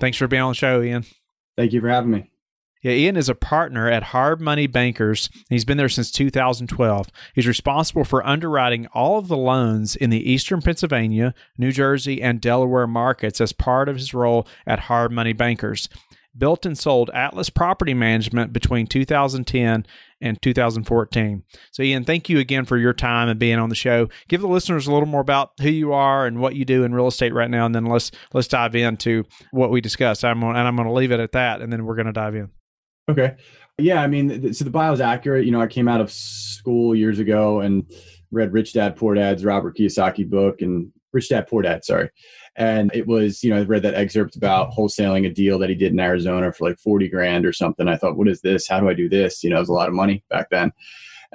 Thanks for being on the show, Ian. Thank you for having me. Yeah, Ian is a partner at Hard Money Bankers. He's been there since 2012. He's responsible for underwriting all of the loans in the eastern Pennsylvania, New Jersey, and Delaware markets as part of his role at Hard Money Bankers. Built and sold Atlas Property Management between 2010 and 2014. So, Ian, thank you again for your time and being on the show. Give the listeners a little more about who you are and what you do in real estate right now, and then let's let's dive into what we discussed. I'm and I'm going to leave it at that, and then we're going to dive in. Okay. Yeah, I mean, so the bio is accurate. You know, I came out of school years ago and read Rich Dad Poor Dad's Robert Kiyosaki book and Rich Dad Poor Dad, sorry. And it was, you know, I read that excerpt about wholesaling a deal that he did in Arizona for like 40 grand or something. I thought, what is this? How do I do this? You know, it was a lot of money back then.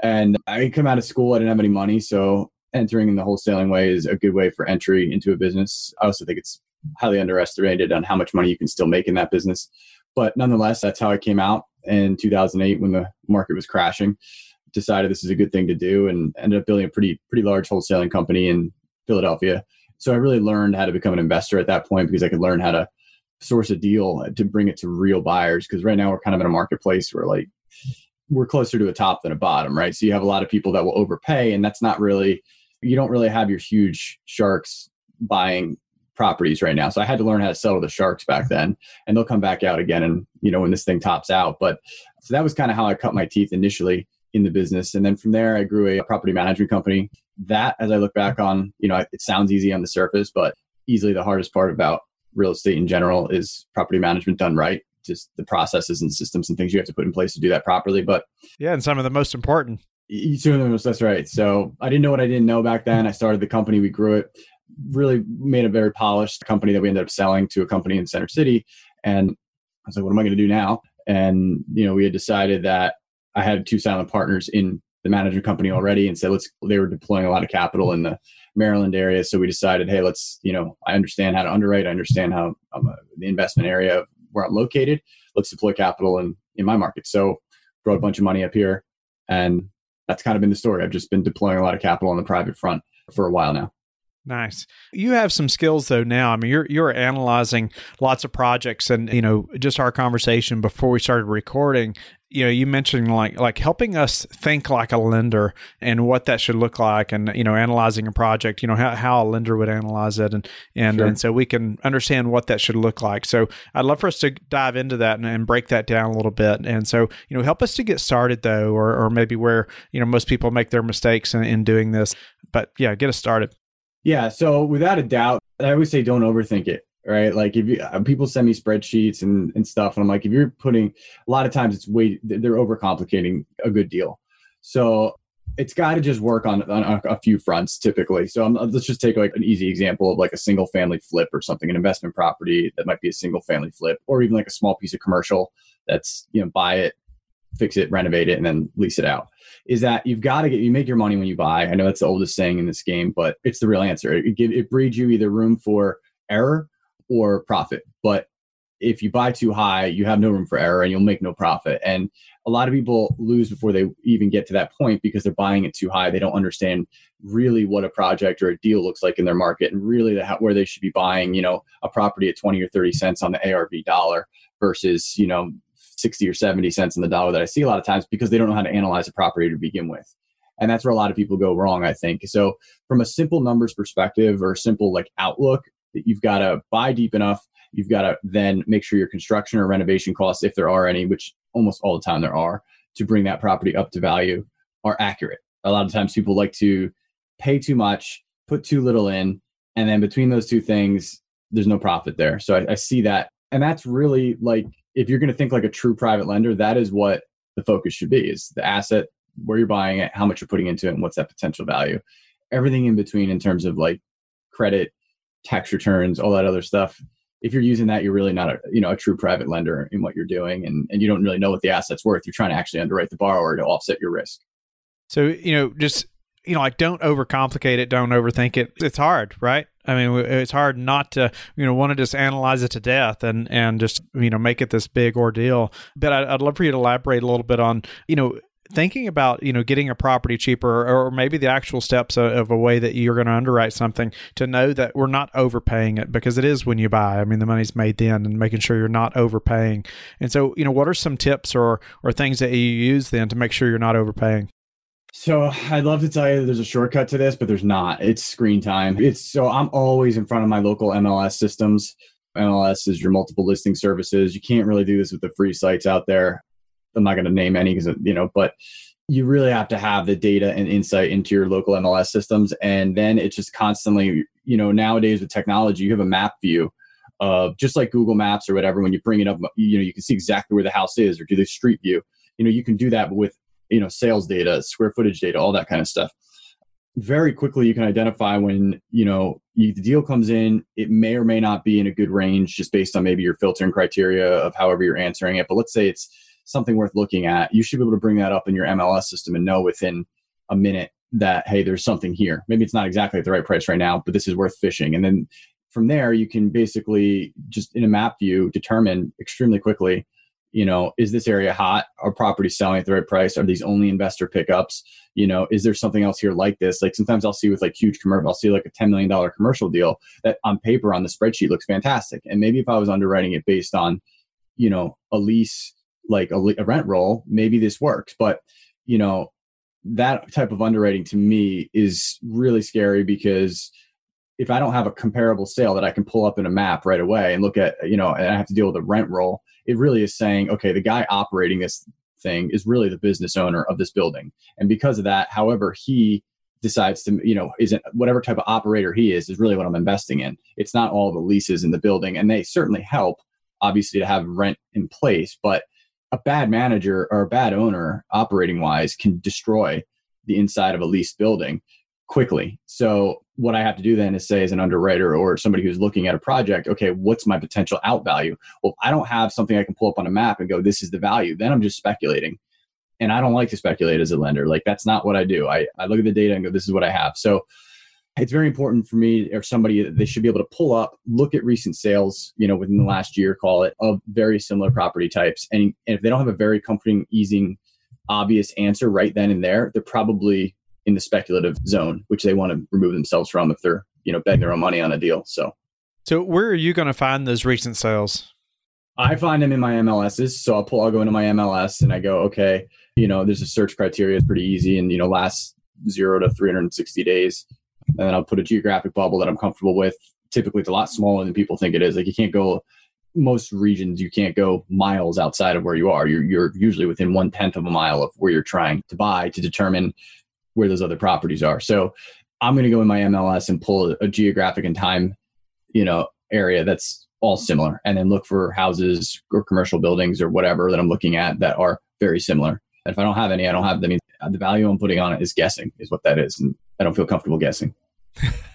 And I come out of school, I didn't have any money. So entering in the wholesaling way is a good way for entry into a business. I also think it's highly underestimated on how much money you can still make in that business. But nonetheless, that's how I came out in 2008 when the market was crashing. Decided this is a good thing to do and ended up building a pretty pretty large wholesaling company in Philadelphia. So I really learned how to become an investor at that point because I could learn how to source a deal to bring it to real buyers. Because right now we're kind of in a marketplace where like we're closer to a top than a bottom, right? So you have a lot of people that will overpay, and that's not really you don't really have your huge sharks buying properties right now. So I had to learn how to settle the sharks back then, and they'll come back out again. And you know when this thing tops out, but so that was kind of how I cut my teeth initially in the business, and then from there I grew a property management company. That, as I look back on, you know, it sounds easy on the surface, but easily the hardest part about real estate in general is property management done right. Just the processes and systems and things you have to put in place to do that properly. But yeah, and some of the most important. Two of them, that's right. So I didn't know what I didn't know back then. I started the company, we grew it really made a very polished company that we ended up selling to a company in Center City. And I was like, what am I going to do now? And, you know, we had decided that I had two silent partners in the management company already and said, let's, they were deploying a lot of capital in the Maryland area. So we decided, hey, let's, you know, I understand how to underwrite. I understand how um, the investment area where I'm located. Let's deploy capital in, in my market. So brought a bunch of money up here. And that's kind of been the story. I've just been deploying a lot of capital on the private front for a while now. Nice. You have some skills though now. I mean, you're you're analyzing lots of projects, and you know, just our conversation before we started recording. You know, you mentioned like like helping us think like a lender and what that should look like, and you know, analyzing a project. You know, how, how a lender would analyze it, and and sure. and so we can understand what that should look like. So I'd love for us to dive into that and, and break that down a little bit. And so you know, help us to get started though, or or maybe where you know most people make their mistakes in, in doing this. But yeah, get us started. Yeah. So without a doubt, I always say don't overthink it. Right. Like if you, uh, people send me spreadsheets and, and stuff, and I'm like, if you're putting a lot of times it's way, they're overcomplicating a good deal. So it's got to just work on, on a, few fronts typically. So um, let's just take like an easy example of like a single family flip or something, an investment property that might be a single family flip, or even like a small piece of commercial that's, you know, buy it, fix it, renovate it, and then lease it out. Is that you've got to get you make your money when you buy. I know that's the oldest saying in this game, but it's the real answer. It, it, it breeds you either room for error or profit. But if you buy too high, you have no room for error and you'll make no profit. And a lot of people lose before they even get to that point because they're buying it too high. They don't understand really what a project or a deal looks like in their market and really the, where they should be buying, you know, a property at 20 or 30 cents on the ARV dollar versus, you know, 60 or 70 cents in the dollar that I see a lot of times because they don't know how to analyze a property to begin with. And that's where a lot of people go wrong, I think. So, from a simple numbers perspective or simple like outlook, you've got to buy deep enough. You've got to then make sure your construction or renovation costs, if there are any, which almost all the time there are, to bring that property up to value, are accurate. A lot of times people like to pay too much, put too little in, and then between those two things, there's no profit there. So I, I see that. And that's really like if you're going to think like a true private lender, that is what the focus should be is the asset, where you're buying it, how much you're putting into it, and what's that potential value. Everything in between in terms of like credit, tax returns, all that other stuff if you're using that, you're really not a you know a true private lender in what you're doing, and and you don't really know what the asset's worth. You're trying to actually underwrite the borrower to offset your risk. So you know, just you know, like don't overcomplicate it, don't overthink it. It's hard, right? I mean, it's hard not to, you know, want to just analyze it to death and and just you know make it this big ordeal. But I'd, love for you to elaborate a little bit on, you know, thinking about you know getting a property cheaper or maybe the actual steps of, of a way that you're going to underwrite something to know that we're not overpaying it because it is when you buy. I mean the money's made then and making sure you're not overpaying. And so you know what are some tips or or things that you use then to make sure you're not overpaying so I'd love to tell you there's a shortcut to this, but there's not. It's screen time. It's so I'm always in front of my local MLS systems. MLS is your multiple listing services. You can't really do this with the free sites out there. I'm not going to name any because you know, but you really have to have the data and insight into your local MLS systems, and then it's just constantly, you know, nowadays with technology, you have a map view of just like Google Maps or whatever. When you bring it up, you know, you can see exactly where the house is, or do the street view. You know, you can do that with you know sales data square footage data all that kind of stuff. Very quickly you can identify when you know you, the deal comes in it may or may not be in a good range just based on maybe your filtering criteria of however you're answering it. But let's say it's something worth looking at. You should be able to bring that up in your mls system and know within a minute that hey there's something here. Maybe it's not exactly at the right price right now but this is worth fishing. And then from there you can basically just in a map view determine extremely quickly you know is this area hot? Are properties selling at the right price? Are these only investor pickups? You know is there something else here like this? Like sometimes i'll see with like huge commercial i'll see like a $10 million commercial deal that on paper on the spreadsheet looks fantastic. And maybe if i was underwriting it based on you know a lease like a, a rent roll maybe this works. But you know that type of underwriting to me is really scary because if I don't have a comparable sale that I can pull up in a map right away and look at, you know, and I have to deal with a rent roll, it really is saying, okay, the guy operating this thing is really the business owner of this building. And because of that, however he decides to, you know, isn't whatever type of operator he is, is really what I'm investing in. It's not all the leases in the building. And they certainly help, obviously, to have rent in place. But a bad manager or a bad owner, operating wise, can destroy the inside of a leased building quickly. So what I have to do then is say as an underwriter or somebody who's looking at a project, okay, what's my potential out value? Well, I don't have something I can pull up on a map and go, this is the value. Then I'm just speculating. And I don't like to speculate as a lender. Like that's not what I do. I, I look at the data and go, this is what I have. So it's very important for me or somebody they should be able to pull up, look at recent sales, you know, within the last year, call it, of very similar property types. And, and if they don't have a very comforting, easing, obvious answer right then and there, they're probably in the speculative zone, which they want to remove themselves from if they're, you know, betting their own money on a deal. So, so where are you going to find those recent sales? I find them in my MLSs. So I'll pull, I'll go into my MLS and I go, okay, you know, there's a search criteria. It's pretty easy and, you know, last zero to 360 days. And then I'll put a geographic bubble that I'm comfortable with. Typically, it's a lot smaller than people think it is. Like you can't go most regions you can't go miles outside of where you are. You're you're usually within one tenth of a mile of where you're trying to buy to determine where those other properties are. So I'm going to go in my MLS and pull a geographic and time, you know, area that's all similar, and then look for houses or commercial buildings or whatever that I'm looking at that are very similar. And if I don't have any, I don't have them. The value I'm putting on it is guessing, is what that is, and I don't feel comfortable guessing.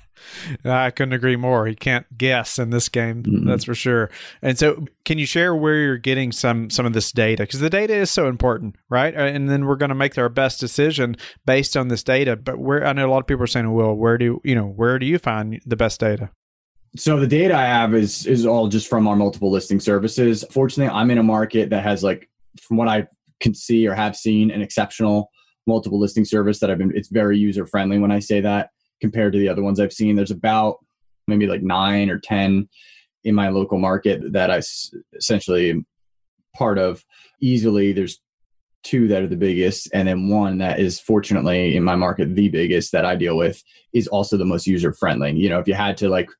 I couldn't agree more. He can't guess in this game, mm-hmm. that's for sure. And so, can you share where you're getting some some of this data? Because the data is so important, right? Uh, and then we're going to make our best decision based on this data. But where I know a lot of people are saying, "Well, where do you know where do you find the best data?" So the data I have is is all just from our multiple listing services. Fortunately, I'm in a market that has like, from what I can see or have seen, an exceptional multiple listing service that I've been. It's very user friendly when I say that compared to the other ones I've seen. There's about maybe like nine or 10 in my local market that I s- essentially am part of. Easily, there's two that are the biggest, and then one that is fortunately in my market the biggest that I deal with is also the most user friendly. You know, if you had to like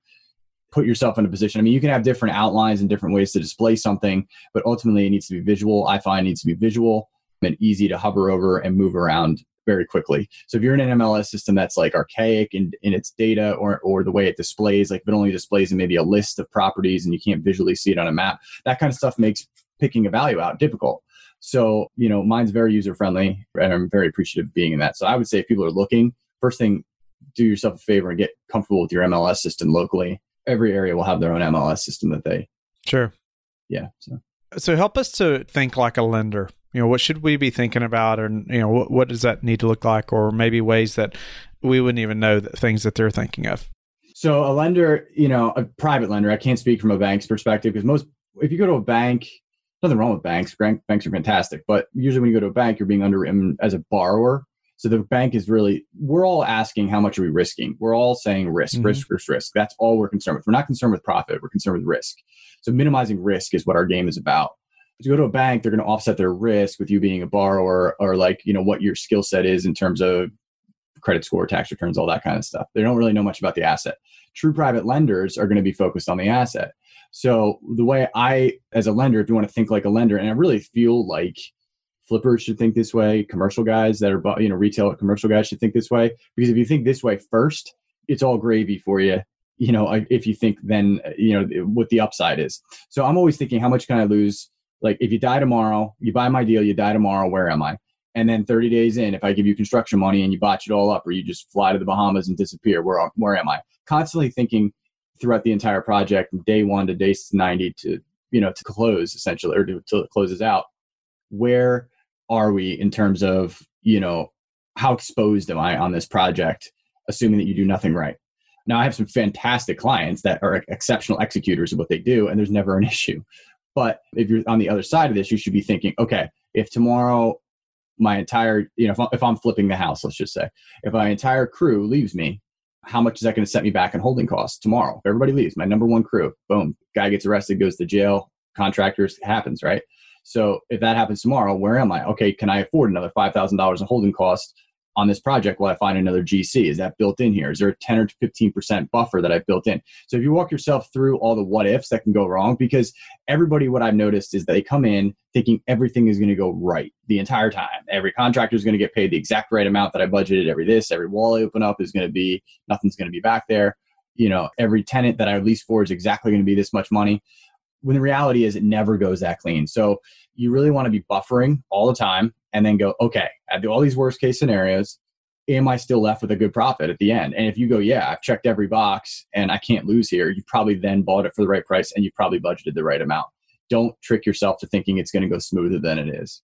put yourself in a position, I mean, you can have different outlines and different ways to display something, but ultimately it needs to be visual. I find it needs to be visual and easy to hover over and move around very quickly. So if you're in an MLS system that's like archaic in, in its data or, or the way it displays, like if it only displays in maybe a list of properties and you can't visually see it on a map, that kind of stuff makes picking a value out difficult. So, you know, mine's very user friendly and I'm very appreciative of being in that. So I would say if people are looking, first thing, do yourself a favor and get comfortable with your MLS system locally every area will have their own MLS system that they sure yeah so so help us to think like a lender you know what should we be thinking about and you know what, what does that need to look like or maybe ways that we wouldn't even know that things that they're thinking of so a lender you know a private lender i can't speak from a bank's perspective because most if you go to a bank nothing wrong with banks banks are fantastic but usually when you go to a bank you're being underwritten as a borrower so the bank is really, we're all asking how much are we risking? We're all saying risk, mm-hmm. risk, risk, risk. That's all we're concerned with. We're not concerned with profit. We're concerned with risk. So minimizing risk is what our game is about. If you go to a bank, they're going to offset their risk with you being a borrower or like, you know, what your skill set is in terms of credit score, tax returns, all that kind of stuff. They don't really know much about the asset. True private lenders are going to be focused on the asset. So the way I, as a lender, if you want to think like a lender, and I really feel like flippers should think this way commercial guys that are you know retail commercial guys should think this way because if you think this way first it's all gravy for you you know if you think then you know what the upside is so i'm always thinking how much can i lose like if you die tomorrow you buy my deal you die tomorrow where am i? And then 30 days in if i give you construction money and you botch it all up or you just fly to the bahamas and disappear where where am i? Constantly thinking throughout the entire project from day one to day 90 to you know to close essentially or to, till it closes out where are we in terms of you know how exposed am i on this project assuming that you do nothing right? Now i have some fantastic clients that are exceptional executors of what they do and there's never an issue but if you're on the other side of this you should be thinking okay if tomorrow my entire you know if i'm flipping the house let's just say if my entire crew leaves me how much is that going to set me back in holding costs tomorrow if everybody leaves my number one crew boom guy gets arrested goes to jail contractors happens right so if that happens tomorrow, where am I? Okay, can I afford another five thousand dollars in holding cost on this project while I find another GC? Is that built in here? Is there a ten or fifteen percent buffer that I've built in? So if you walk yourself through all the what ifs that can go wrong, because everybody, what I've noticed is they come in thinking everything is going to go right the entire time. Every contractor is going to get paid the exact right amount that I budgeted. Every this, every wall I open up is going to be nothing's going to be back there. You know, every tenant that I lease for is exactly going to be this much money when the reality is it never goes that clean. So you really want to be buffering all the time and then go, okay, do all these worst case scenarios. Am I still left with a good profit at the end? And if you go, yeah, I've checked every box and I can't lose here, you probably then bought it for the right price and you probably budgeted the right amount. Don't trick yourself to thinking it's going to go smoother than it is.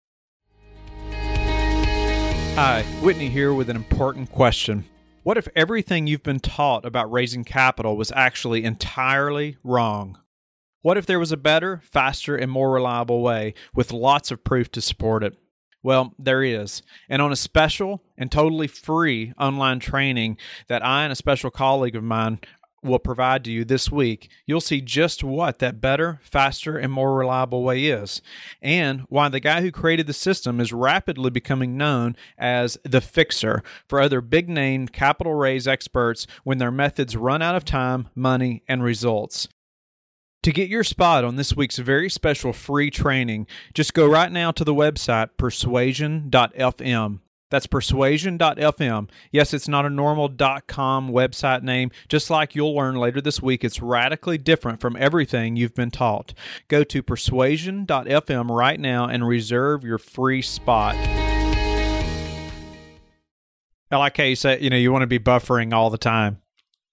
Hi, Whitney here with an important question. What if everything you've been taught about raising capital was actually entirely wrong? What if there was a better, faster, and more reliable way with lots of proof to support it? Well, there is. And on a special and totally free online training that I and a special colleague of mine will provide to you this week, you'll see just what that better, faster, and more reliable way is, and why the guy who created the system is rapidly becoming known as the fixer for other big name capital raise experts when their methods run out of time, money, and results. To get your spot on this week's very special free training, just go right now to the website persuasion.fm. That's persuasion.fm. Yes, it's not a normal .com website name. Just like you'll learn later this week, it's radically different from everything you've been taught. Go to persuasion.fm right now and reserve your free spot. I like how you say, you know, you want to be buffering all the time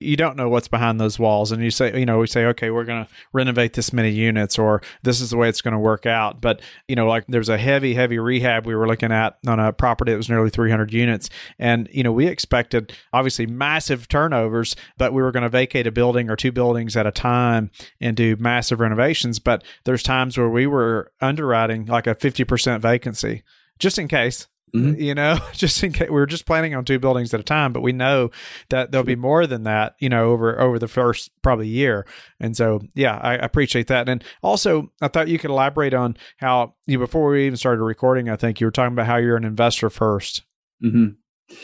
you don't know what's behind those walls. And you say you know we say okay we're going to renovate this many units or this is the way it's going to work out. But you know like there's a heavy heavy rehab we were looking at on a property that was nearly 300 units. And you know we expected obviously massive turnovers but we were going to vacate a building or two buildings at a time and do massive renovations. But there's times where we were underwriting like a 50% vacancy just in case Mm-hmm. You know, just in case we were just planning on two buildings at a time, but we know that there'll be more than that. You know, over over the first probably year, and so yeah, I appreciate that. And also, I thought you could elaborate on how you before we even started recording. I think you were talking about how you're an investor 1st mm-hmm.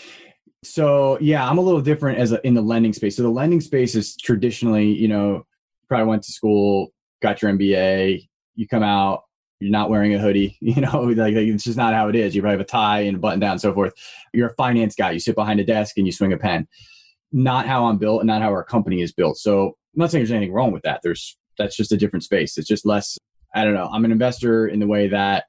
So yeah, I'm a little different as a, in the lending space. So the lending space is traditionally, you know, probably went to school, got your MBA, you come out, you're not wearing a hoodie, you know, like, like, it's just not how it is. You probably have a tie and a button down and so forth. You're a finance guy. You sit behind a desk and you swing a pen. Not how I'm built and not how our company is built. So I'm not saying there's anything wrong with that. There's that's just a different space. It's just less. I don't know. I'm an investor in the way that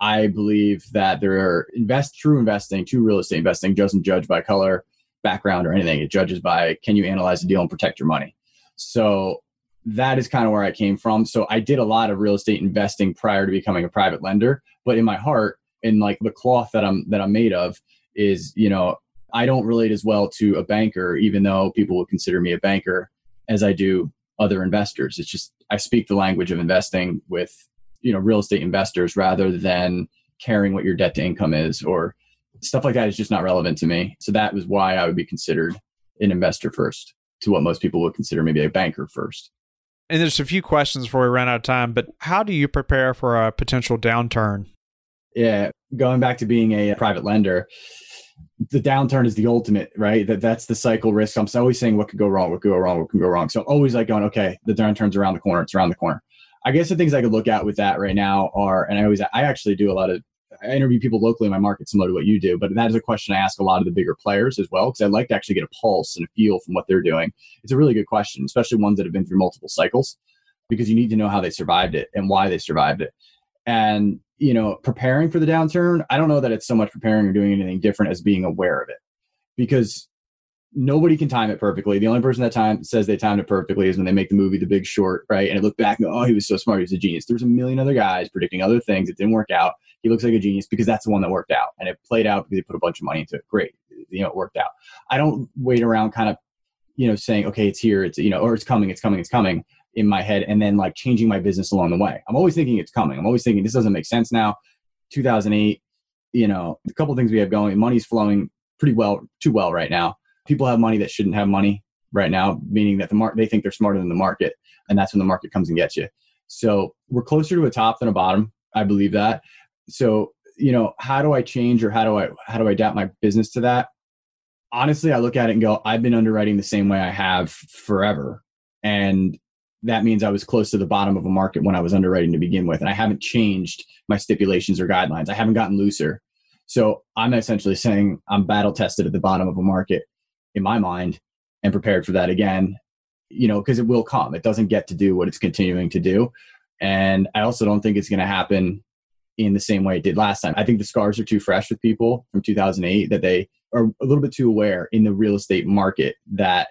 I believe that there are invest true investing, true real estate investing doesn't judge by color, background, or anything. It judges by can you analyze a deal and protect your money. So that is kind of where I came from. So I did a lot of real estate investing prior to becoming a private lender, but in my heart and like the cloth that I'm that I'm made of is, you know, I don't relate as well to a banker even though people would consider me a banker as I do other investors. It's just I speak the language of investing with, you know, real estate investors rather than caring what your debt to income is or stuff like that is just not relevant to me. So that was why I would be considered an investor first to what most people would consider maybe a banker first. And there's a few questions before we run out of time, but how do you prepare for a potential downturn? Yeah, going back to being a uh, private lender, the downturn is the ultimate, right? That that's the cycle risk. I'm always saying what could go wrong, what could go wrong, what could go wrong. So always like going, okay, the downturn's around the corner, it's around the corner. I guess the things I could look at with that right now are, and I always, I actually do a lot of I interview people locally in my market, similar to what you do. But that is a question I ask a lot of the bigger players as well, because I'd like to actually get a pulse and a feel from what they're doing. It's a really good question, especially ones that have been through multiple cycles, because you need to know how they survived it and why they survived it. And you know, preparing for the downturn, I don't know that it's so much preparing or doing anything different as being aware of it, because nobody can time it perfectly. The only person that time says they timed it perfectly is when they make the movie The Big Short, right? And it look back and oh, he was so smart, he was a genius. There's a million other guys predicting other things. It didn't work out. He looks like a genius because that's the one that worked out, and it played out because he put a bunch of money into it. Great, you know, it worked out. I don't wait around, kind of, you know, saying, okay, it's here, it's you know, or it's coming, it's coming, it's coming in my head, and then like changing my business along the way. I'm always thinking it's coming. I'm always thinking this doesn't make sense now. 2008, you know, a couple things we have going. Money's flowing pretty well, too well right now people have money that shouldn't have money right now, meaning that the market they think they're smarter than the market, and that's when the market comes and gets you. So we're closer to a top than a bottom. I believe that. So you know, how do I change or how do I how do I adapt my business to that? Honestly, I look at it and go, I've been underwriting the same way I have forever, and that means I was close to the bottom of a market when I was underwriting to begin with, and I haven't changed my stipulations or guidelines. I haven't gotten looser. So I'm essentially saying I'm battle tested at the bottom of a market in my mind and prepared for that again you know because it will come. It doesn't get to do what it's continuing to do. And i also don't think it's going to happen in the same way it did last time. I think the scars are too fresh with people from 2008 that they are a little bit too aware in the real estate market that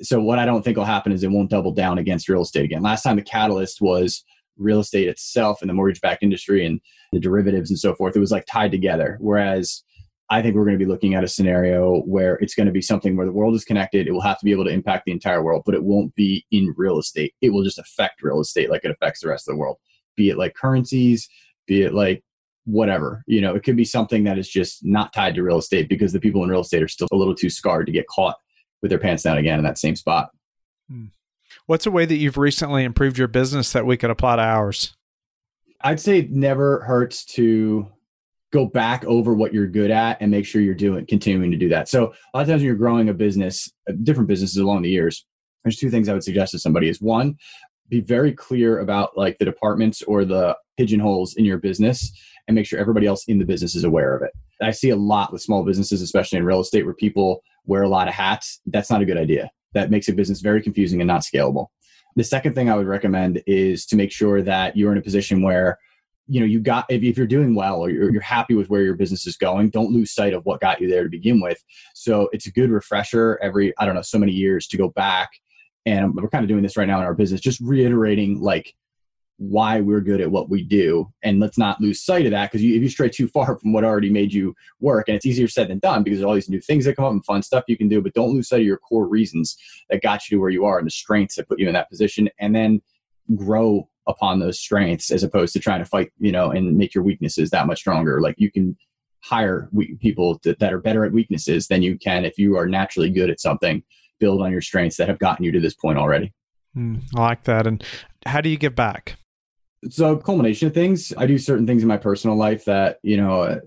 so what i don't think will happen is it won't double down against real estate again. Last time the catalyst was real estate itself and the mortgage backed industry and the derivatives and so forth it was like tied together. Whereas I think we're going to be looking at a scenario where it's going to be something where the world is connected. It will have to be able to impact the entire world, but it won't be in real estate. It will just affect real estate like it affects the rest of the world, be it like currencies, be it like whatever. You know, it could be something that is just not tied to real estate because the people in real estate are still a little too scarred to get caught with their pants down again in that same spot. Hmm. What's a way that you've recently improved your business that we could apply to ours? I'd say it never hurts to go back over what you're good at and make sure you're doing continuing to do that. So a lot of times when you're growing a business, uh, different businesses along the years, there's two things I would suggest to somebody is one, be very clear about like the departments or the pigeonholes in your business and make sure everybody else in the business is aware of it. I see a lot with small businesses, especially in real estate, where people wear a lot of hats. That's not a good idea. That makes a business very confusing and not scalable. The second thing I would recommend is to make sure that you're in a position where you know you got if, if you're doing well or you're, you're happy with where your business is going don't lose sight of what got you there to begin with. So it's a good refresher every i don't know so many years to go back. And we're kind of doing this right now in our business just reiterating like why we're good at what we do. And let's not lose sight of that because if you stray too far from what already made you work and it's easier said than done because all these new things that come up and fun stuff you can do but don't lose sight of your core reasons that got you to where you are and the strengths that put you in that position and then grow upon those strengths as opposed to trying to fight, you know, and make your weaknesses that much stronger. Like you can hire people to, that are better at weaknesses than you can if you are naturally good at something. Build on your strengths that have gotten you to this point already. Mm, I like that. And how do you give back? So, culmination of things. I do certain things in my personal life that you know,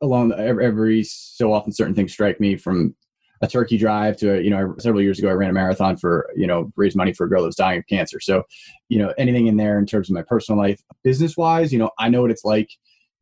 along every, every so often, certain things strike me from a turkey drive to you know several years ago i ran a marathon for you know raise money for a girl that was dying of cancer so you know anything in there in terms of my personal life business wise you know i know what it's like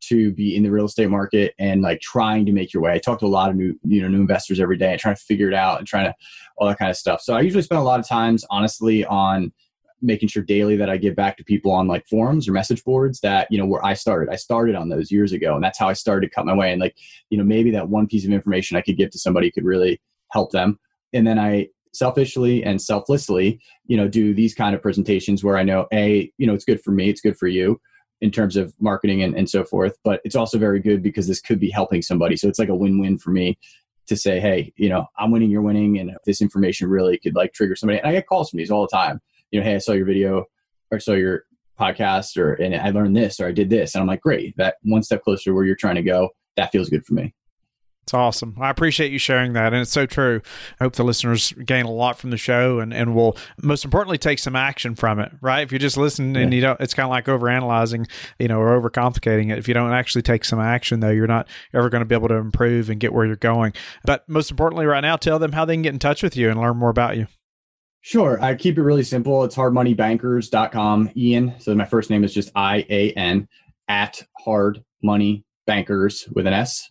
to be in the real estate market and like trying to make your way i talk to a lot of new you know new investors every day and trying to figure it out and trying to all that kind of stuff so i usually spend a lot of times honestly on making sure daily that I give back to people on like forums or message boards that, you know, where I started. I started on those years ago and that's how I started to cut my way. And like, you know, maybe that one piece of information I could give to somebody could really help them. And then I selfishly and selflessly, you know, do these kind of presentations where I know a, you know, it's good for me, it's good for you in terms of marketing and, and so forth, but it's also very good because this could be helping somebody. So it's like a win-win for me to say, hey, you know, I'm winning, you're winning, and this information really could like trigger somebody. And I get calls from these all the time. You know, hey, I saw your video or saw your podcast or and I learned this or I did this. And I'm like, great, that one step closer where you're trying to go, that feels good for me. It's awesome. I appreciate you sharing that. And it's so true. I hope the listeners gain a lot from the show and, and will most importantly take some action from it, right? If you just listen and you don't, it's kind of like overanalyzing, you know, or overcomplicating it. If you don't actually take some action, though, you're not ever going to be able to improve and get where you're going. But most importantly, right now, tell them how they can get in touch with you and learn more about you. Sure. I keep it really simple. It's hardmoneybankers.com. Ian. So my first name is just I A N at hardmoneybankers with an S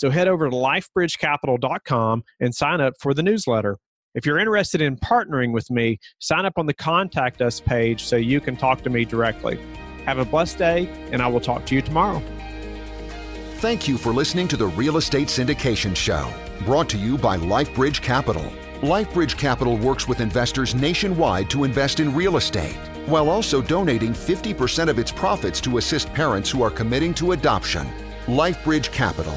So head over to lifebridgecapital.com and sign up for the newsletter. If you're interested in partnering with me, sign up on the Contact Us page so you can talk to me directly. Have a blessed day, and I will talk to you tomorrow. Thank you for listening to the Real Estate Syndication Show, brought to you by LifeBridge Capital. LifeBridge Capital works with investors nationwide to invest in real estate, while also donating 50% of its profits to assist parents who are committing to adoption. LifeBridge Capital